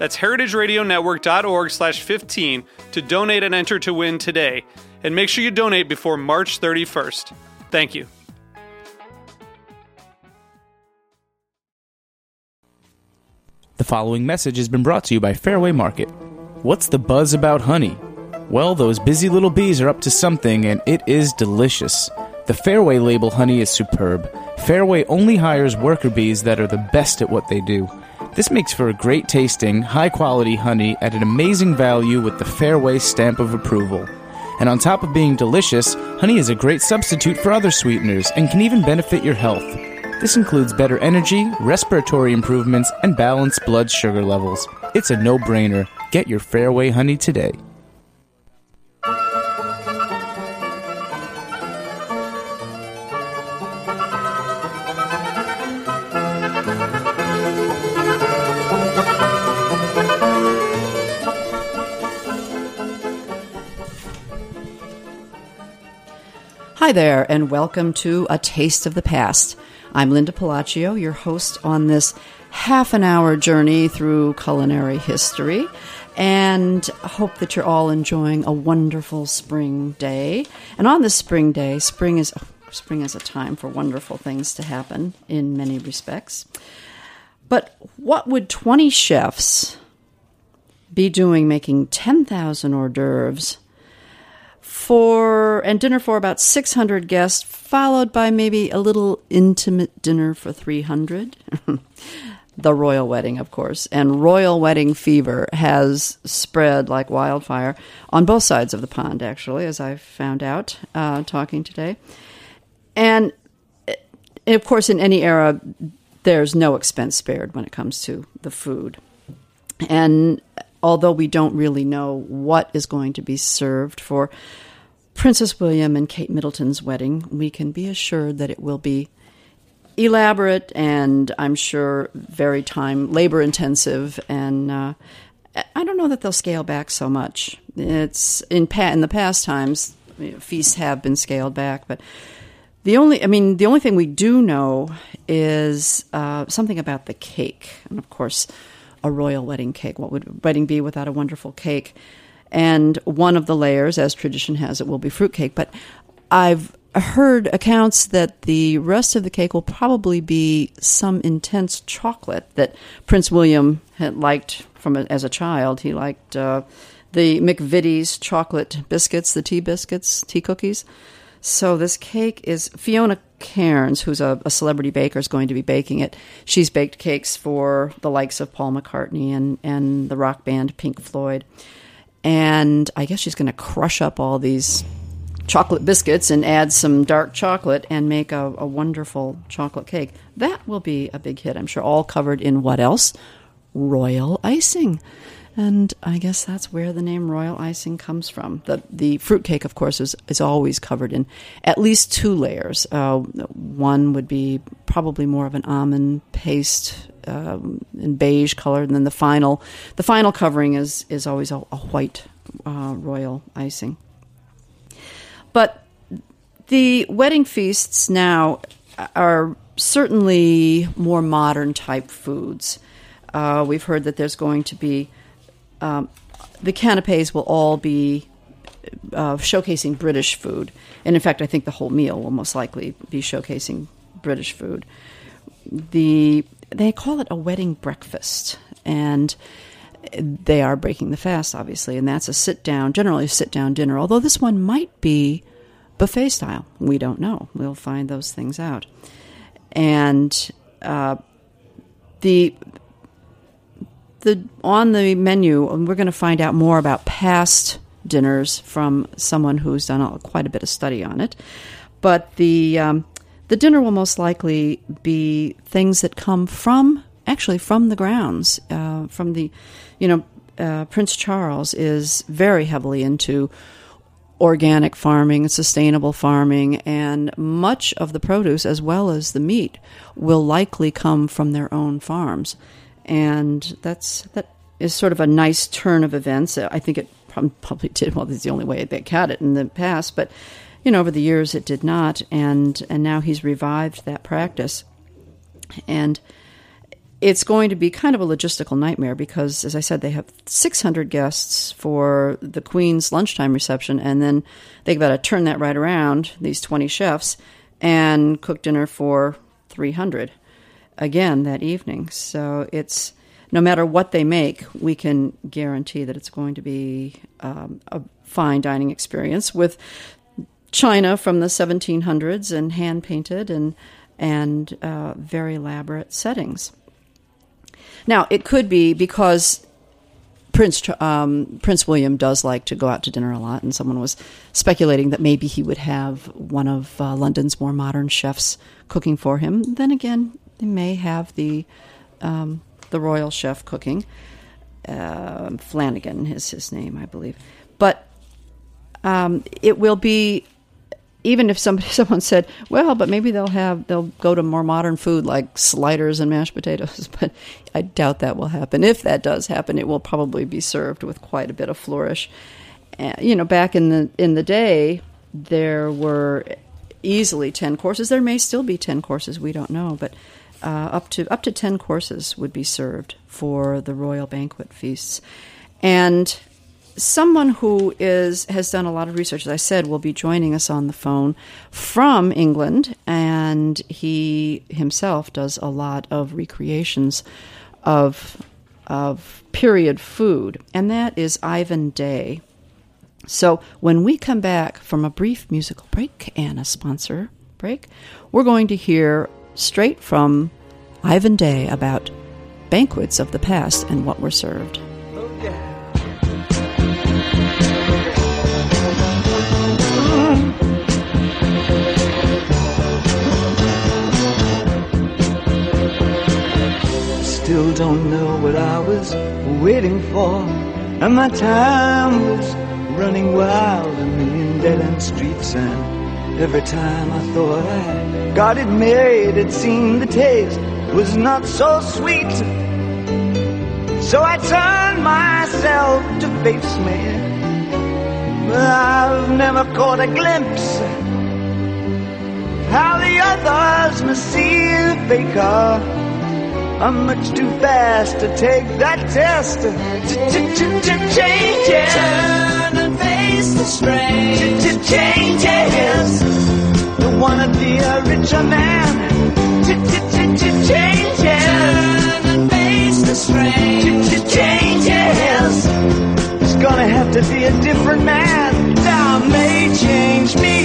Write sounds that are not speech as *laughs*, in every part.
That's heritageradionetwork.org slash 15 to donate and enter to win today. And make sure you donate before March 31st. Thank you. The following message has been brought to you by Fairway Market. What's the buzz about honey? Well, those busy little bees are up to something, and it is delicious. The Fairway label honey is superb. Fairway only hires worker bees that are the best at what they do. This makes for a great tasting, high quality honey at an amazing value with the Fairway stamp of approval. And on top of being delicious, honey is a great substitute for other sweeteners and can even benefit your health. This includes better energy, respiratory improvements, and balanced blood sugar levels. It's a no brainer. Get your Fairway honey today. Hi there, and welcome to A Taste of the Past. I'm Linda Pelaccio, your host on this half an hour journey through culinary history, and hope that you're all enjoying a wonderful spring day. And on this spring day, spring is oh, spring is a time for wonderful things to happen in many respects. But what would 20 chefs be doing making 10,000 hors d'oeuvres for and dinner for about 600 guests followed by maybe a little intimate dinner for 300 *laughs* the royal wedding of course. And royal wedding fever has spread like wildfire on both sides of the pond actually as i found out uh, talking today. And eh, of course in any era there's no expense spared when it comes to the food. And although we don't really know what is going to be served for Princess William and Kate Middleton's wedding, we can be assured that it will be elaborate and I'm sure very time labor intensive and uh, I don't know that they'll scale back so much. It's in pa- in the past times you know, feasts have been scaled back, but the only I mean the only thing we do know is uh, something about the cake, and of course, a royal wedding cake. What would a wedding be without a wonderful cake? And one of the layers, as tradition has it, will be fruitcake. But I've heard accounts that the rest of the cake will probably be some intense chocolate that Prince William had liked from a, as a child. He liked uh, the McVitie's chocolate biscuits, the tea biscuits, tea cookies. So this cake is Fiona Cairns, who's a, a, celebrity baker, is going to be baking it. She's baked cakes for the likes of Paul McCartney and, and the rock band Pink Floyd and I guess she's going to crush up all these chocolate biscuits and add some dark chocolate and make a, a, wonderful chocolate cake. That will be a big hit, I'm sure. All covered in what else? Royal icing. And I guess that's where the name royal icing comes from. The the fruitcake, of course, is, is always covered in at least two layers. Uh, one would be probably more of an almond paste um, in beige color, and then the final the final covering is is always a, a white uh, royal icing. But the wedding feasts now are certainly more modern type foods. Uh, we've heard that there's going to be um, the canapes will all be uh, showcasing British food, and in fact, I think the whole meal will most likely be showcasing British food. The they call it a wedding breakfast, and they are breaking the fast, obviously, and that's a sit down, generally a sit down dinner. Although this one might be buffet style. We don't know. We'll find those things out. And uh, the the on the menu, and we're going to find out more about past dinners from someone who's done a, quite a bit of study on it. But the um, the dinner will most likely be things that come from actually from the grounds, uh, from the, you know, uh, Prince Charles is very heavily into organic farming sustainable farming, and much of the produce, as well as the meat, will likely come from their own farms, and that's that is sort of a nice turn of events. I think it probably *laughs* did. Well, it's the only way they had it in the past, but you know, over the years it did not, and and now he's revived that practice, and it's going to be kind of a logistical nightmare because, as I said, they have 600 guests for the Queen's lunchtime reception, and then they've got to turn that right around, these 20 chefs, and cook dinner for 300 again that evening. So it's no matter what they make, we can guarantee that it's going to be um, a fine dining experience with china from the 1700s and hand painted and and uh, very elaborate settings. Now, it could be because Prince um, Prince William does like to go out to dinner a lot, and someone was speculating that maybe he would have one of uh, London's more modern chefs cooking for him. Then again, they may have the um, the royal chef cooking. Uh, Flanagan is his name, I believe, but um, it will be even if somebody *laughs* someone said, well, but maybe they'll have they'll go to more modern food like sliders and mashed potatoes, *laughs* but I doubt that will happen. If that does happen, it will probably be served with quite a bit of flourish. Uh, you know, back in the in the day, there were easily ten courses. There may still be ten courses. We don't know, but uh, up to up to ten courses would be served for the royal banquet feasts, and someone who is has done a lot of research, as I said, will be joining us on the phone from England, and he himself does a lot of recreations of of period food, and that is Ivan Day. So when we come back from a brief musical break and a sponsor break, we're going to hear straight from Ivan Day about banquets of the past and what were served. still don't know what I was waiting for. And my time was running wild in dead end streets. And every time I thought I got it made, it seemed the taste was not so sweet. So I turned myself to face me. But I've never caught a glimpse how the others must see the faker. I'm much too fast to take that test. Changes. Turn and face the strain. Changes. Don't wanna be a richer man. Changes. Turn and face the strain. Changes. It's gonna have to be a different man. Time may change me,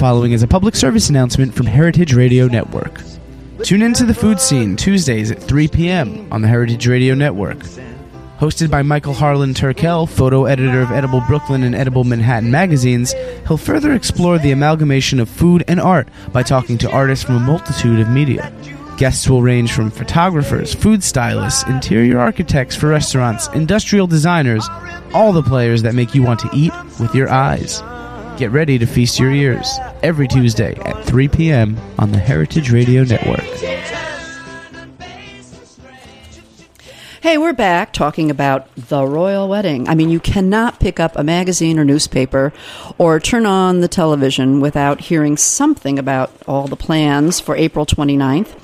following is a public service announcement from Heritage Radio Network. Tune into the food scene Tuesdays at 3 p.m. on the Heritage Radio Network. Hosted by Michael Harlan Turkell, photo editor of Edible Brooklyn and Edible Manhattan magazines, he'll further explore the amalgamation of food and art by talking to artists from a multitude of media. Guests will range from photographers, food stylists, interior architects for restaurants, industrial designers, all the players that make you want to eat with your eyes. Get ready to feast your ears every Tuesday at 3 p.m. on the Heritage Radio Network. Hey, we're back talking about the royal wedding. I mean, you cannot pick up a magazine or newspaper or turn on the television without hearing something about all the plans for April 29th.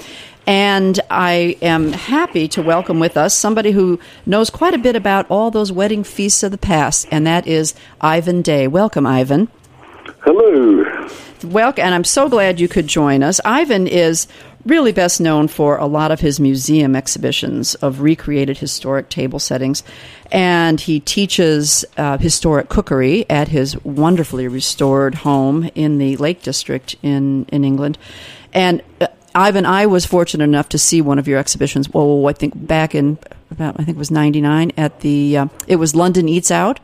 And I am happy to welcome with us somebody who knows quite a bit about all those wedding feasts of the past, and that is Ivan Day. Welcome, Ivan. Hello. Welcome, and I'm so glad you could join us. Ivan is really best known for a lot of his museum exhibitions of recreated historic table settings. And he teaches uh, historic cookery at his wonderfully restored home in the Lake District in, in England. And uh, Ivan, I was fortunate enough to see one of your exhibitions. Well, I think back in about I think it was '99 at the uh, it was London Eats Out,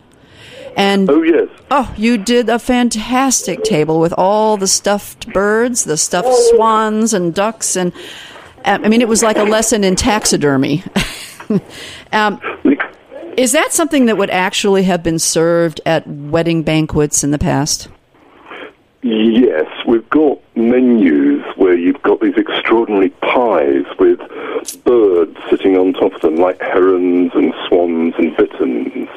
and Oh, yes. Oh, you did a fantastic table with all the stuffed birds, the stuffed swans and ducks, and I mean, it was like a lesson in taxidermy. *laughs* um, is that something that would actually have been served at wedding banquets in the past? Yes, we've got menus where you've got these extraordinary pies with birds sitting on top of them, like herons and swans and bitterns.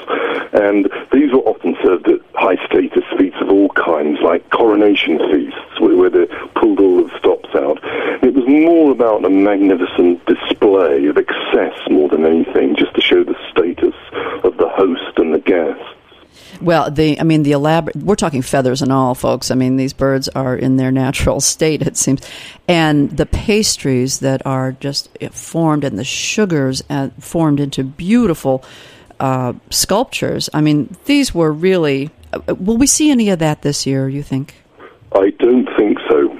And these were often served at high status feasts of all kinds, like coronation feasts, where, where they pulled all the stops out. It was more about a magnificent display of excess more than anything, just to show the status of the host and the guests. Well, the I mean the elaborate. We're talking feathers and all, folks. I mean these birds are in their natural *laughs* state, it seems, and the pastries that are just formed and the sugars uh, formed into beautiful uh, sculptures. I mean these were really. Uh, will we see any of that this year? You think? I don't think so.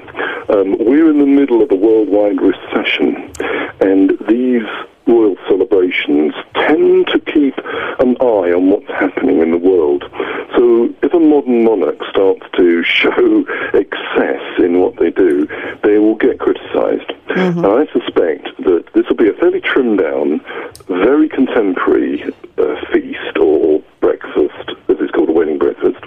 Um, we're in the middle of a worldwide recession, and these royal celebrations tend to keep an eye on what's happening in the world. So if a modern monarch starts to show excess in what they do, they will get criticised. And I suspect that this will be a fairly trimmed down, very contemporary uh, feast or breakfast, as it's called, a wedding breakfast.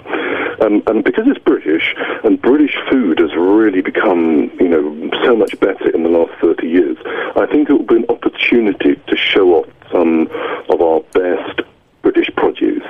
Um, and because it's British, and British food has really become, you know, so much better in the last 30 years, I think it will be an opportunity to show off some of our best British produce,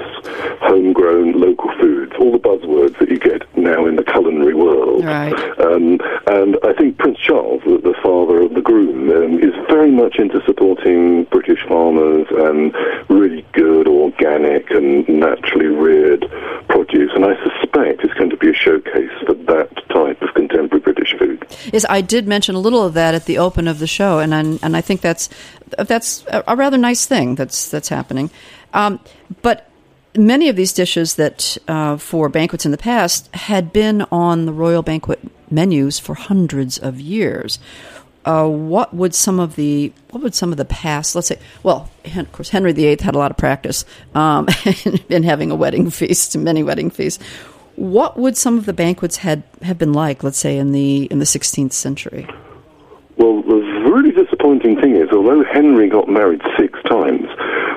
homegrown local foods, all the buzzwords that you get now in the culinary world. Right. Um, and I think Prince Charles, the, the father of the groom, um, is very much into supporting British farmers and really good organic and naturally reared produce. And I suspect it's going to be a showcase for that type of contemporary British food. Is I did mention a little of that at the open of the show, and I, and I think that's that's a, a rather nice thing that's that's happening. Um, but many of these dishes that uh, for banquets in the past had been on the royal banquet menus for hundreds of years. Uh, what would some of the what would some of the past let's say well of course Henry VIII had a lot of practice um, *laughs* in having a wedding feast many wedding feasts what would some of the banquets had have been like let's say in the in the 16th century Well, the really disappointing thing is, although Henry got married six times,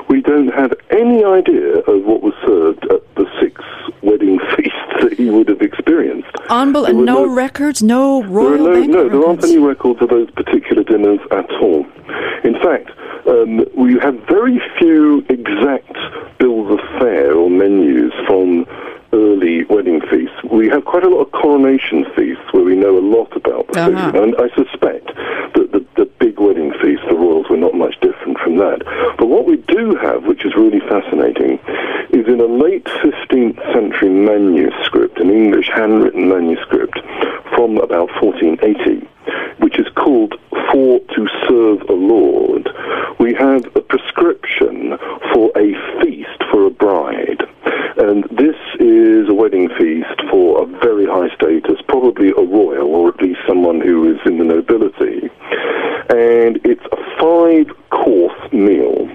we don't have any idea of what was served at the six wedding *laughs* feasts that he would have experienced. Unbel- There were no, records, no There royal no, banquet no, there aren't any records of those particular dinners at all. In fact, um, we have very few exact bills of fare or menus from early wedding feasts. We have quite a lot of coronation feasts where we know a lot about the Uh-huh. food, and I suspect that the, the big wedding feast, the royals, were not much different from that. But what we do have, which is really fascinating, is in a late 15th century manuscript, an English handwritten manuscript from about 1480, which is called For to Serve a Lord. We have a prescription for a feast for a bride. And this is a wedding feast for a very high status, probably a royal, or at least someone who is in the nobility. And it's a five course meal.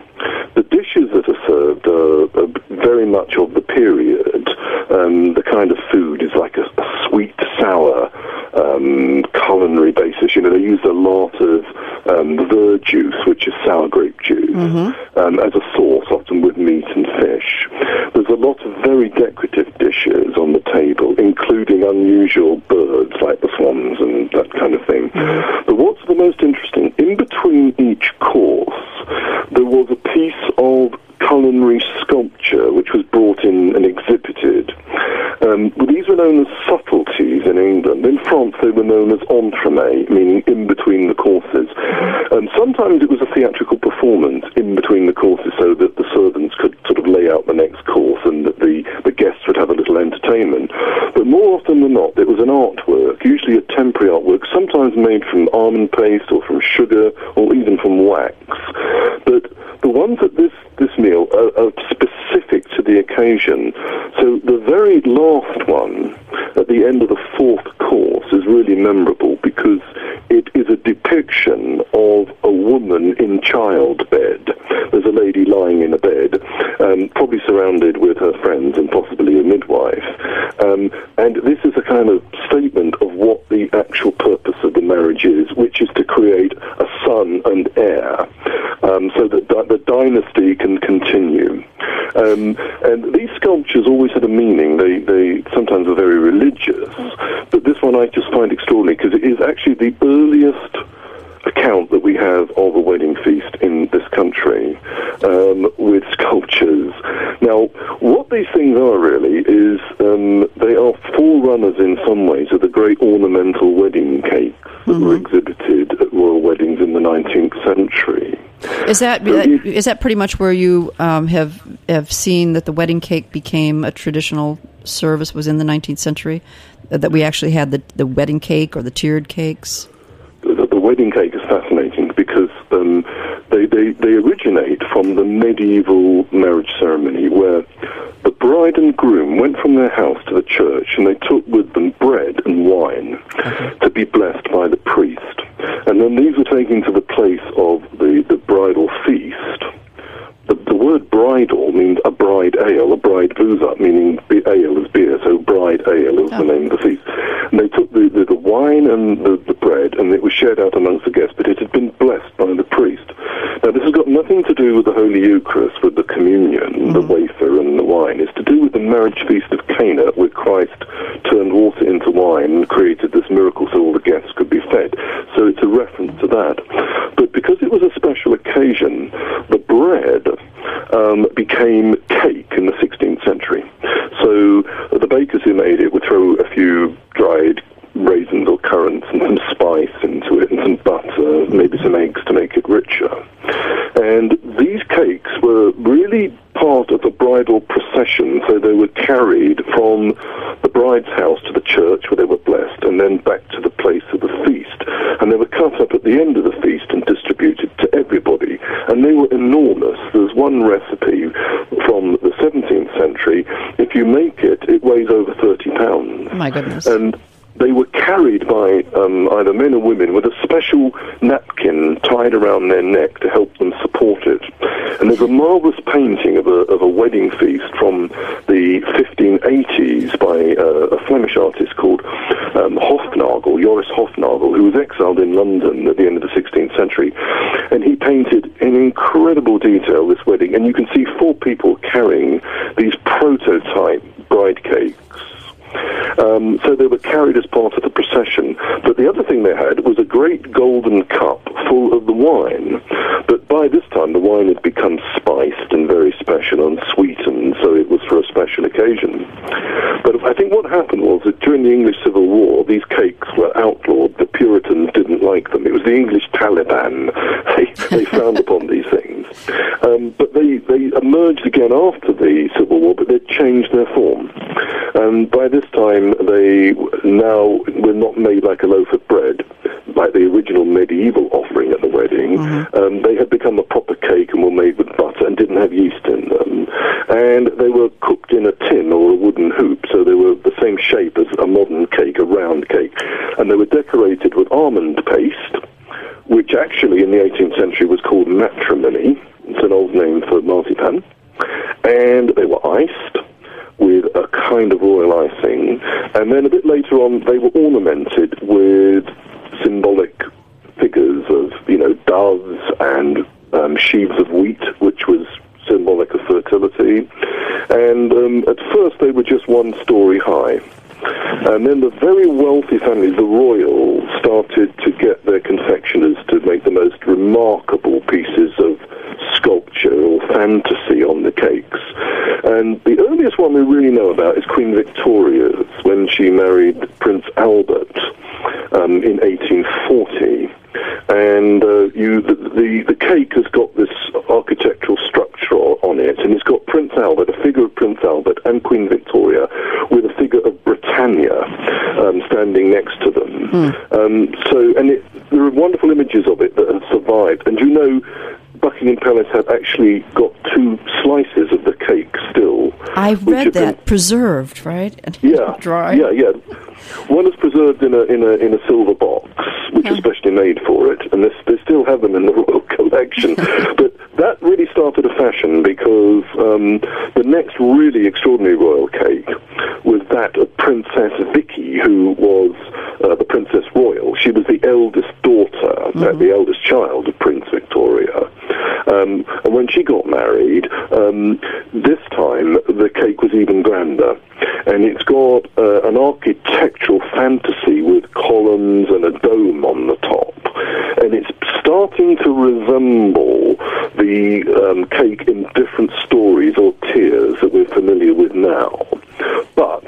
The dishes that are served are, are very much of the period. Um, the kind of food is like a, a sweet, sour, um, culinary basis. You know, they use a lot of um, verjuice, which is sour grape juice, um, as a sauce, often with meat and fish. There's a lot of very decorative dishes on the table, including unusual birds like the swans and that kind of thing. But what's the most interesting? In between each course, there was a piece of culinary sculpture which was brought in and exhibited. Um, well, these were known as subtleties in England. In France, they were known as entremets, meaning in between the courses. And sometimes it was a theatrical performance in between the courses so that the servants could sort of lay out the next course and that the, the guests would have a little entertainment. But more often than not, it was an artwork, usually a temporary artwork, sometimes made from almond paste or from sugar or even from wax. But the ones at this, this meal are, are specific to the occasion. So the very last one, at the end of the fourth course, is really memorable because it is a depiction of a woman in childbed. There's a lady lying in a bed, um, probably surrounded with her friends and possibly a midwife. Um, and this is a kind of statement the actual purpose of the marriage is, which is to create a son and heir, um, so that di- the dynasty can continue. Um, and these sculptures always had a meaning. They, they sometimes are very religious, but this one I just find extraordinary because it is actually the earliest account that we have of a wedding feast in this country um, with sculptures. Now, what these things are really is um, they are forerunners in some ways of the great ornamental wedding cakes that were exhibited at royal weddings in the 19th century. Is that So you- is that pretty much where you um, have have seen that the wedding cake became a traditional service? Was in the 19th century that we actually had the the wedding cake or the tiered cakes. the, the wedding cake is fascinating because um, they, they, they originate from the medieval marriage ceremony where the bride and groom went from their house to the church and they took with them bread and wine to be blessed by the priest. And then these were taken to the place of the, the bridal feast. The, the word bridal means a bride ale, a bride boozer, meaning the ale is beer, so bride ale is the oh. name of the feast. And they took the, the, the wine and the, the bread, and it was shared out amongst the guests, but it had been blessed by the priest. Now, this has got nothing to do with the Holy Eucharist, with the communion, the wafer, and the wine. It's to do with the marriage feast of Cana, where Christ turned water into wine and created this miracle so all the guests could be fed. So it's a reference to that. But because it was a special occasion, the bread um, became cake in the 16th century. So the bakers who made it would throw a few dried raisins or currants and some spice into it and some butter, maybe some eggs to make it richer. And these cakes were really part of the bridal procession, so they were carried from the bride's house to the church where they were blessed and then back to the place of the feast. And they were cut up at the end of the feast and distributed to everybody. And they were enormous. There's one recipe from the 17th century. If you make it, it weighs over 30 pounds. Oh my goodness! And carried by um, either men or women with a special napkin tied around their neck to help them support it. And there's a marvelous painting of a, of a wedding feast from the 1580s by uh, a Flemish artist called um, Hoefnagel, Joris Hoefnagel, who was exiled in London at the end of the 16th century. And he painted in incredible detail this wedding. And you can see four people carrying these prototype bride cakes. Um, so they were carried as part of the procession. But the other thing they had was a great golden cup full of the wine. But by this time, the wine had become spiced and very special and sweetened, so it was for a special occasion. But I think what happened was that during the English Civil War, these cakes were outlawed. The Puritans didn't like them. It was the English Taliban. *laughs* They, they frowned upon these things. Um, but they, they emerged again after the Civil War, but they changed their form. And by this time, they now were not made like a loaf of bread, like the original medieval offering at the wedding. Um, they had become a proper cake and were made with butter and didn't have yeast in them. And they were cooked in a tin or a wooden hoop, so they were the same shape as a modern cake, a round cake. And they were decorated with almond paste, which actually in the 18th century was called matrimony. It's an old name for marzipan. And they were iced with a kind of royal icing. And then a bit later on, they were ornamented with symbolic figures of, you know, doves and um, sheaves of wheat, which was symbolic of fertility. And um, at first, they were just one story high. And then the very wealthy families, the royals, started to get their confectioners to make the most remarkable pieces of sculpture or fantasy on the cakes. And the earliest one we really know about is Queen Victoria's when she married Prince Albert um, in 1840. And uh, you, the, the the cake has got this architectural structure on it, and it's got Prince Albert, a figure of Prince Albert, and Queen Victoria, with a figure of Britannia Britannia um, standing next to them. Um, so, and it, there are wonderful images of it that have survived. And you know, Buckingham Palace have actually got two slices of the cake still. I which read that preserved, right? And *laughs* yeah, dry. Yeah, yeah. One is preserved in a in a in a silver box, which is specially made for it, and they, they still have them in the *laughs* royal collection. *laughs* but that really started a fashion because um, the next really extraordinary royal cake was that of Princess Vicky, who was uh, the Princess Royal. She was the eldest daughter, uh, the eldest child of Prince Victoria. Um, and when she got married, um, this time the cake was even grander. And it's got uh, an architectural fantasy with columns and a dome on the top. And it's starting to resemble the um, cake in different stories or tiers that we're familiar with now. But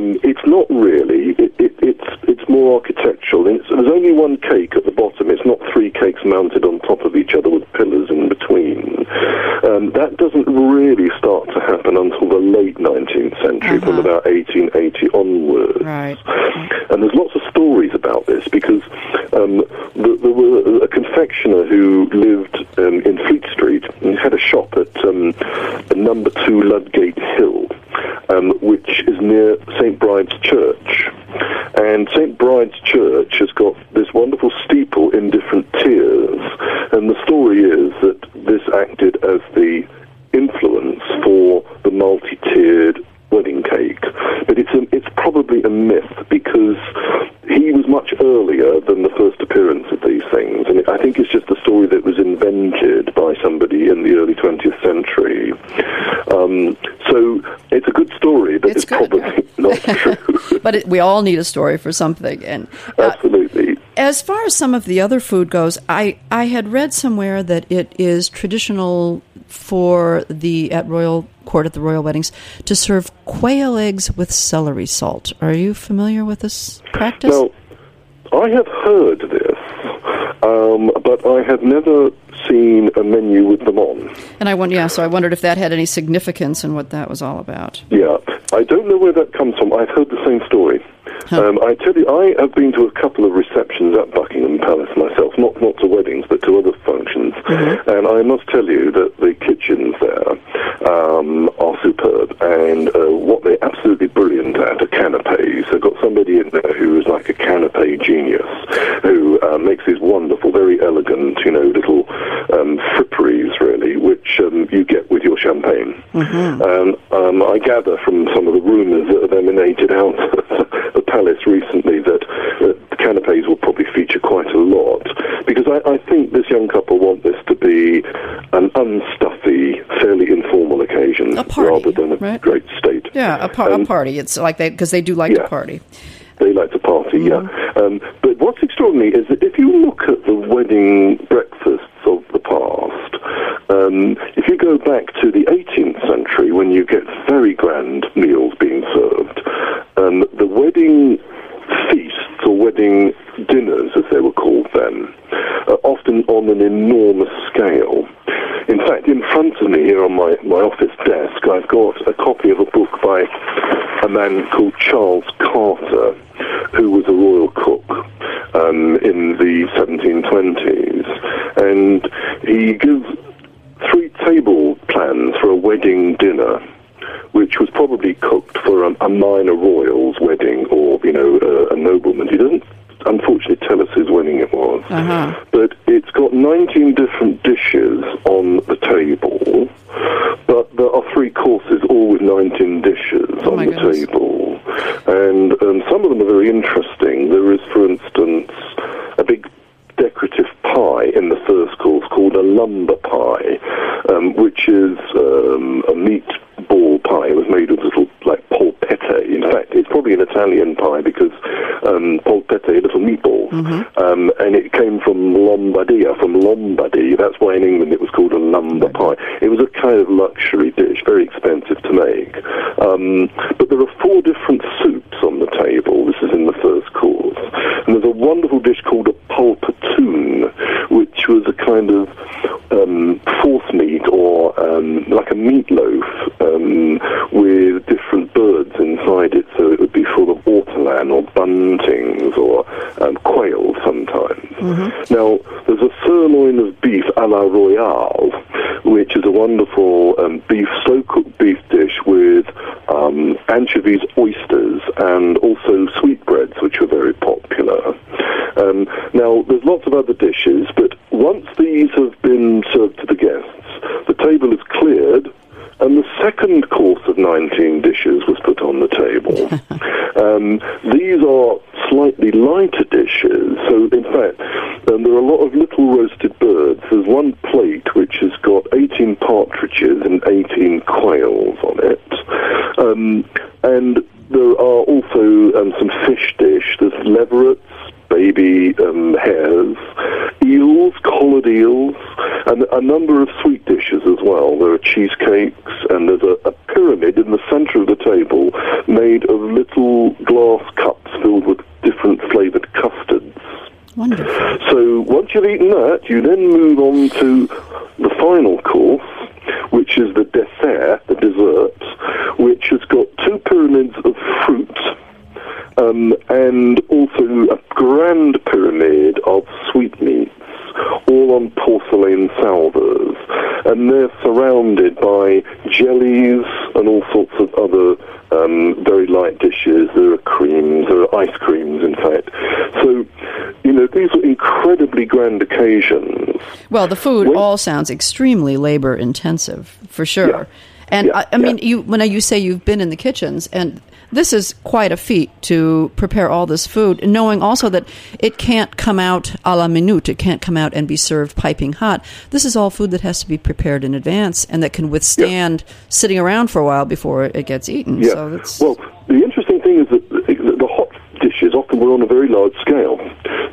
um, it's not really. It, it, it's it's more architectural. It's, there's only one cake at the bottom. It's not three cakes mounted on top of each other with pillars in between. Um, that doesn't really start to happen until the late 19th century, from about 1880 onwards. Right. And there's lots of stories about this because um, th- there was a confectioner who lived um, in Fleet Street and had a shop at um, number two Ludgate Hill, um, which is near St. Bride's Church. And St. Bride's Church has got this wonderful steeple in different tiers. And the story is that this acted as the influence for the multi-tiered wedding cake. But it's a, it's probably a myth because he was much earlier than the first appearance of these things, and I think it's just a story that was invented by somebody in the early 20th century. Um, so it's a good story, but It's it's, good, probably not true. But it, we all need a story for something. And uh, Absolutely. as far as some of the other food goes, I, I had read somewhere that it is traditional for the at royal court at the royal weddings to serve quail eggs with celery salt. Are you familiar with this practice? Now, I have heard this, um, but I have never seen a menu with them on. And I wonder, yeah, so I wondered if that had any significance and what that was all about. Yeah, I don't know where that comes from. I've heard the same story. Um, I tell you, I have been to a couple of receptions at Buckingham Palace myself, not not to weddings, but to other functions, and I must tell you that the kitchens there um, are superb, and uh, what they're absolutely brilliant at are canapes. They've got somebody in there who is like a canape genius, who uh, makes these wonderful, very elegant, you know, little um, fripperies, really, which um, you get with your champagne. Um, um, I gather from some of the rumours that have emanated out *laughs* palace recently that uh, canapes will probably feature quite a lot because I, I think this young couple want this to be an unstuffy, fairly informal occasion party, rather than a right? great state. Yeah, a, par- Um, a party. It's like they because they do like to party. They like to party, Mm-hmm. yeah. Um, but what's extraordinary is that if you look at the wedding breakfasts of the past, um, if you go back to the 18th century when you get very grand meals being served, um, the wedding feasts or wedding dinners, as they were called then, are often on an enormous scale. In fact, in front of me here on my, my office desk, I've got a copy of a book by a man called Charles Carter, who was a royal cook um, in the 1720s. And he gives three table plans for a wedding dinner, which was probably cooked for a, a minor royal's wedding or, you know, a, a nobleman. He doesn't unfortunately tell us whose wedding it was. Uh-huh. But it's got 19 different dishes on the table, but there are three courses, all with 19 dishes Oh on my the goodness. table. And um, some of them are very interesting. There is, for instance, a big decorative pie in the first course called a lumber pie, um, which is um, a meatball pie. It was made of little, like polpette. In fact, it's probably an Italian pie because um, polpette little meatballs. Um, and it came from Lombardia, from Lombardy. That's why in England it was called a lumber pie. It was a kind of luxury dish, very expensive to make. Um, but there are four different soups on the table. This is in the first course. And there's a wonderful dish called a pulpatoon, which was a kind of um, force meat or um, like a meatloaf um, with different birds inside it, so it would be full of buntings or um, quail sometimes. Now, there's a sirloin of beef a la royale, which is a wonderful um, beef, slow-cooked beef dish with um, anchovies, oysters, and also sweetbreads, which are very popular. Um, now, there's lots of other dishes, but once these have been served to the guests, the table is cleared, and the second course of 19 dishes was put on the table. um, these are slightly lighter dishes, so in fact, um, there are a lot of little roasted birds. There's one plate which has got 18 partridges and 18 quails on it. Um, and there are also um, some fish dish. There's leverets, baby um, hares, eels, collared eels, and a number of sweet dishes as well. There are cheesecakes, and there's a, a pyramid in the centre of the table made of little glass cups filled with different flavoured custards. Wonderful. So once you've eaten that, you then move on to the final course, which is the dessert, the dessert, which has got two pyramids of fruit um, and also a grand pyramid of sweetmeats, all on porcelain salvers. And they're surrounded by jellies and all sorts of other um, very light dishes. There are creams, there are ice creams, in fact. So, you know, these are incredibly grand occasions. Well, the food When- all sounds extremely labor intensive, for sure. Yeah. And Yeah, I, I mean, yeah. you when you say you've been in the kitchens, and this is quite a feat to prepare all this food, knowing also that it can't come out a la minute. It can't come out and be served piping hot. This is all food that has to be prepared in advance and that can withstand sitting around for a while before it gets eaten. Yeah. So Well, the interesting thing is that the, the hot dishes often were on a very large scale.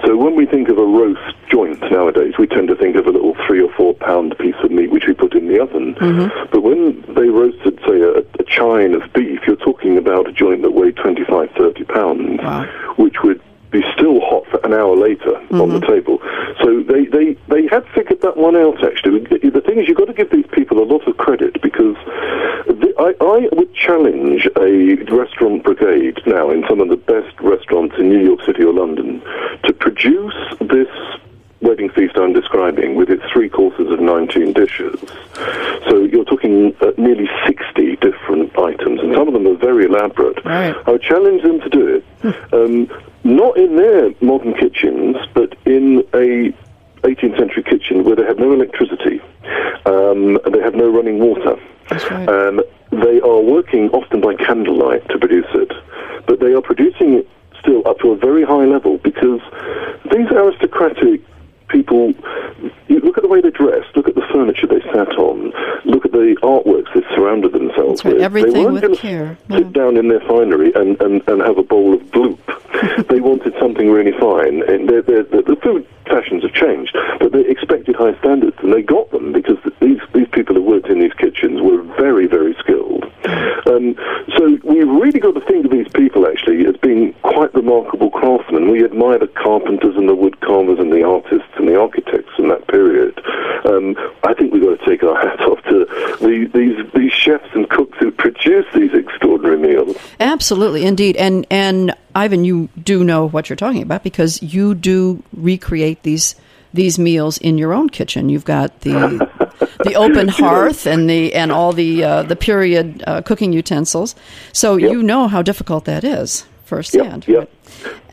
So when we think of a roast joint nowadays, we tend to think of a little three or four pound piece of meat which we put in the oven. Mm-hmm. But when they roasted, say, a, a chine of beef, you're talking about a joint that weighed 25, 30 pounds, Wow. which would be still hot for an hour later on the table. So they, they, they had figured that one out, actually. The thing is, you've got to give these people a lot of credit because the, I, I would challenge a restaurant brigade now in some of the best restaurants in New York City or London to produce this wedding feast I'm describing with its three courses of 19 dishes. So you're talking uh, nearly 60 different items, and some of them are very elaborate. Right. I would challenge them to do it, um, not in their modern kitchens, but in a 18th century kitchen where they have no electricity, um, they have no running water. Right. Um, they are working often by candlelight to produce it, but they are producing it still up to a very high level because these aristocratic people, you look at the way they dressed, look at the furniture they sat on, look at the artworks they surrounded themselves right, with. everything they weren't with care, Sit yeah. down in their finery and, and, and have a bowl of bloop. they wanted something really fine, and they're, they're, the the food fashions have changed, but they expected high standards, and they got them because these these people who worked in these kitchens were very very skilled. Um, so we really got to think of these people actually as being quite remarkable craftsmen. We admire the carpenters and the wood carvers and the artists and the architects in that period. Um, I think we've got to take our hats off to the, these these chefs and cooks who produce these extraordinary meals. Absolutely, indeed, and and Ivan, you do know what you're talking about because you do recreate these these meals in your own kitchen. You've got the the open *laughs* hearth and the and all the uh, the period uh, cooking utensils, so Yep. you know how difficult that is firsthand. Yeah.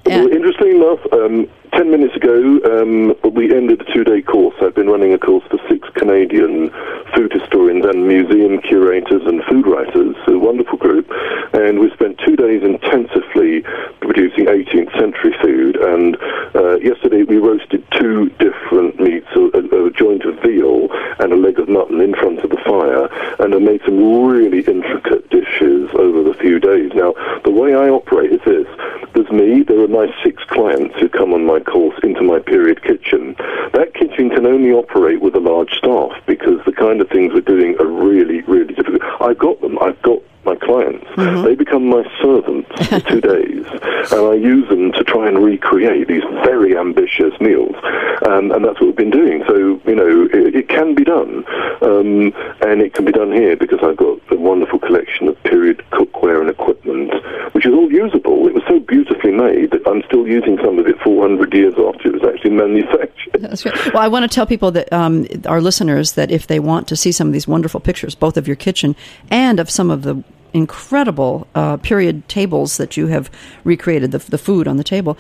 And- Well, interestingly enough, um, ten minutes ago, um, we ended a two-day course. I've been running a course for six Canadian food historians and museum curators and food writers, a wonderful group, and we spent two days intensively producing 18th century food. And uh, yesterday we roasted two different meats, a, a, joint of veal and a leg of mutton in front of the fire, and I made some really intricate dishes over the few days. Now, the way I operate is this. There's me, there are my six clients who come on my course into my period kitchen. That kitchen can only operate with a large staff because the kind of things we're doing are really, really difficult. I've got them. I've got my clients. They become my servants for *laughs* two days, and I use them to try and recreate these very ambitious meals. Um, and that's what we've been doing. So, you know, it, it can be done, um, and it can be done here because I've got a wonderful collection of period cookware and equipment, which is all usable. It was so beautifully made that I'm still using some of it 400 years after it was actually manufactured. That's great. Well, I want to tell people that um, our listeners that if they want to see some of these wonderful pictures, both of your kitchen and of some of the incredible uh, period tables that you have recreated, the, the food on the table,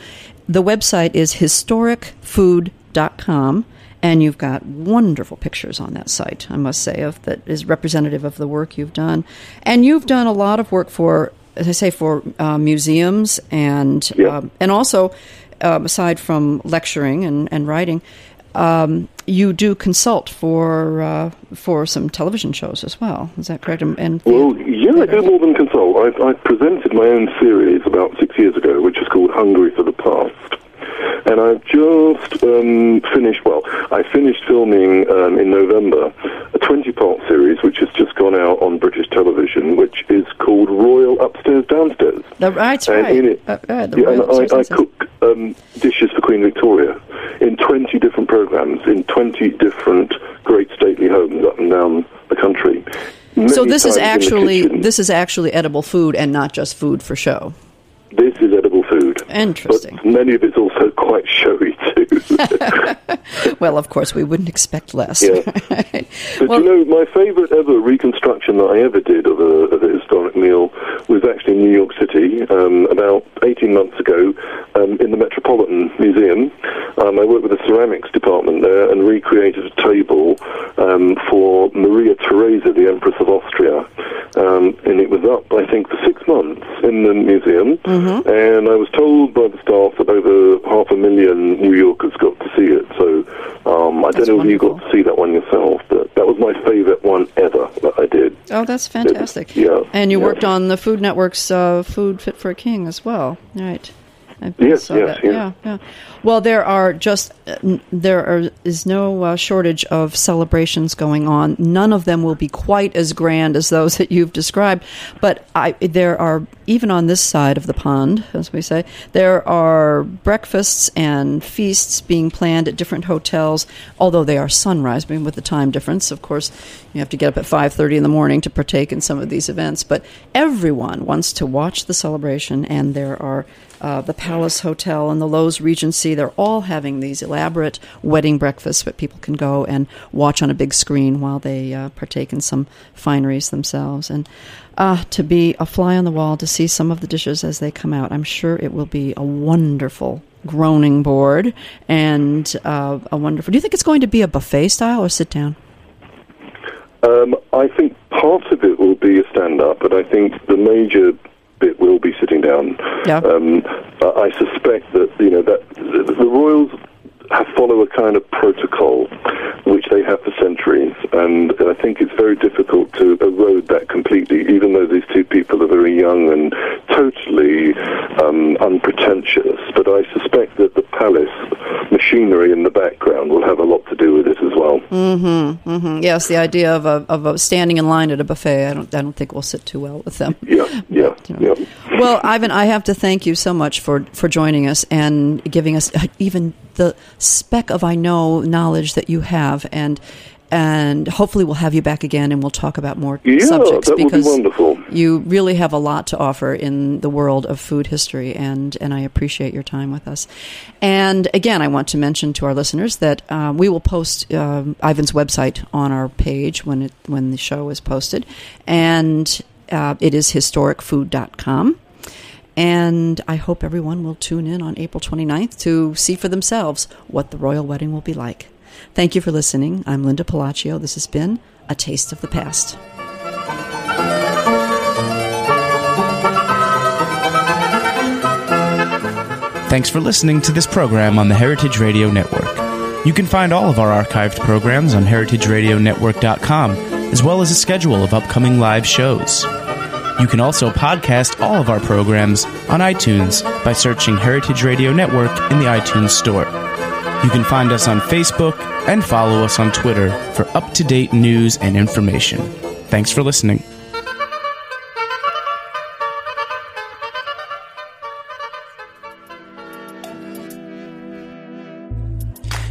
the website is historicfood.com. And you've got wonderful pictures on that site, I must say, of that is representative of the work you've done. And you've done a lot of work for, as I say, for uh, museums and Yeah. um, and also, um, aside from lecturing and, and writing, um, you do consult for uh, for some television shows as well. Is that correct? And, and Well, yeah, I do more than consult. I, I presented my own series about six years ago, which is called Hungry for the Past. And I've just um, finished, well, I finished filming um, in November a 20 part series which has just gone out on British television, which is called Royal Upstairs Downstairs. the, that's And right. in it, Uh, right, the yeah, and I, I cook um, dishes for Queen Victoria in 20 different programs in 20 different great stately homes up and down the country. So this is times in the actually this is actually edible food and not just food for show. This is edible food. Interesting. But many of it's also quite showy too. *laughs* Well, of course, we wouldn't expect less. Yeah. *laughs* But Well- you know, my favourite ever reconstruction that I ever did of a, of a historic meal was actually in New York City um, about 18 months ago um, in the Metropolitan Museum. Um, I worked with the ceramics department there and recreated a table um, for Maria Theresa, the Empress of Austria. Um, and it was up, I think, for six months in the museum. Mm-hmm. And I was told by the staff that over half a million New Yorkers got to see it. So um, I That's don't know if you got to see that one yourself, but that was my favourite one ever that I did. Oh, that's fantastic. Yeah, And you yeah. worked on the Food Network's uh, Food Fit for a King as well, right? Yes, yes, that. yeah. yeah, yeah. Well, there are just there are, is no uh, shortage of celebrations going on. None of them will be quite as grand as those *laughs* that you've described, but I, there are even on this side of the pond, as we say, there are breakfasts and feasts being planned at different hotels. Although they are sunrise, I with the time difference, of course, you have to get up at five thirty in the morning to partake in some of these events. But everyone wants to watch the celebration, and there are uh, the Palace Hotel and the Loews Regency. They're all having these elaborate wedding breakfasts that people can go and watch on a big screen while they uh, partake in some fineries themselves. And uh, to be a fly on the wall to see some of the dishes as they come out, I'm sure it will be a wonderful groaning board and uh, a wonderful. Do you think it's going to be a buffet style or sit down? Um, I think part of it will be a stand-up, but I think the major bit will be sitting down. Yeah. Um, I suspect that you know that the, the royals follow a kind of protocol which they have for centuries, and I think it's very difficult to erode that completely. Even though these two people are very young and totally um, unpretentious, but I suspect that the palace machinery in the background will have a lot to do with it as well. Mm, Yes, the idea of a, of a standing in line at a buffet, I don't, I don't think will sit too well with them. Yeah, yeah, *laughs* you know. yeah. Well, Ivan, I have to thank you so much for, for joining us and giving us uh, even the speck of I know knowledge that you have, and and hopefully we'll have you back again and we'll talk about more Yeah, subjects that would be because wonderful. you really have a lot to offer in the world of food history, and and I appreciate your time with us. And again, I want to mention to our listeners that uh, we will post um, Ivan's website on our page when it when the show is posted, and uh, it is historicfood.com. And I hope everyone will tune in on April 29th to see for themselves what the royal wedding will be like. Thank you for listening. I'm Linda Pelaccio. This has been A Taste of the Past. Thanks for listening to this program on the Heritage Radio Network. You can find all of our archived programs on heritageradionetwork.com, as well as a schedule of upcoming live shows. You can also podcast all of our programs on iTunes by searching Heritage Radio Network in the iTunes Store. You can find us on Facebook and follow us on Twitter for up to date news and information. Thanks for listening.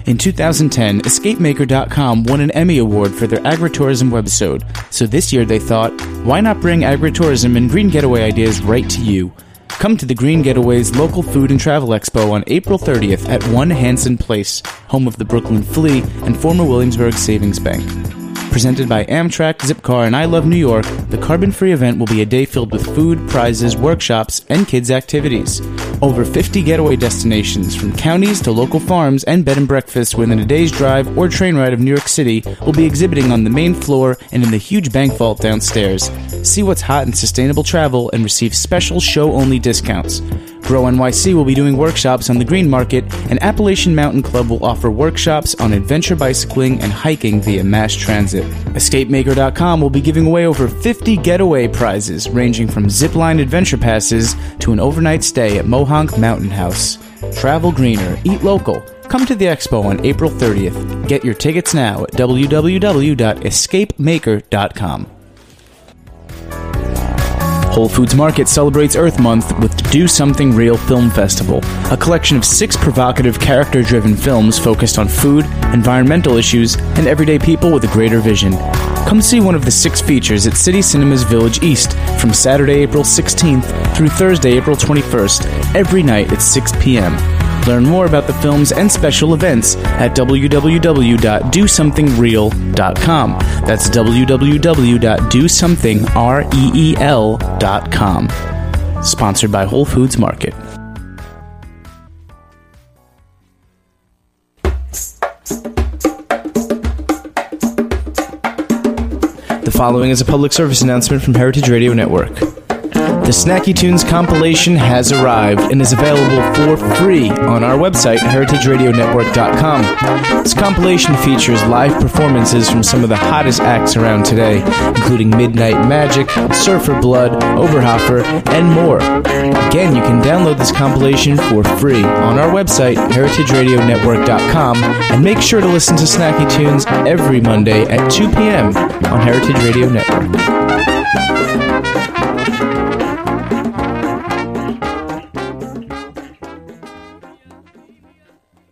In 2010, EscapeMaker.com won an Emmy Award for their agritourism webisode, so this year they thought, why not bring agritourism and green getaway ideas right to you? Come to the Green Getaway's local food and travel expo on April 30th at 1 Hanson Place, home of the Brooklyn Flea and former Williamsburg Savings Bank. Presented by Amtrak, Zipcar, and I Love New York, the carbon free event will be a day filled with food, prizes, workshops, and kids' activities. Over 50 getaway destinations, from counties to local farms and bed and breakfasts within a day's drive or train ride of New York City, will be exhibiting on the main floor and in the huge bank vault downstairs. See what's hot in sustainable travel and receive special show only discounts. Grow NYC will be doing workshops on the Green Market, and Appalachian Mountain Club will offer workshops on adventure bicycling and hiking via mass transit. EscapeMaker.com will be giving away over 50 getaway prizes, ranging from zipline adventure passes to an overnight stay at Mohonk Mountain House. Travel greener, eat local. Come to the expo on April 30th. Get your tickets now at www.escapemaker.com. Whole Foods Market celebrates Earth Month with the Do Something Real Film Festival, a collection of six provocative, character driven films focused on food, environmental issues, and everyday people with a greater vision. Come see one of the six features at City Cinemas Village East from Saturday, April 16th through Thursday, April 21st, every night at 6 p.m. Learn more about the films and special events at www.dosomethingreal.com. That's www.dosomethingreal.com. Sponsored by Whole Foods Market. The following is a public service announcement from Heritage Radio Network. The Snacky Tunes compilation has arrived and is available for free on our website, heritageradionetwork.com. This compilation features live performances from some of the hottest acts around today, including Midnight Magic, Surfer Blood, Oberhofer, and more. Again, you can download this compilation for free on our website, heritageradionetwork.com, and make sure to listen to Snacky Tunes every Monday at 2 p.m. on Heritage Radio Network.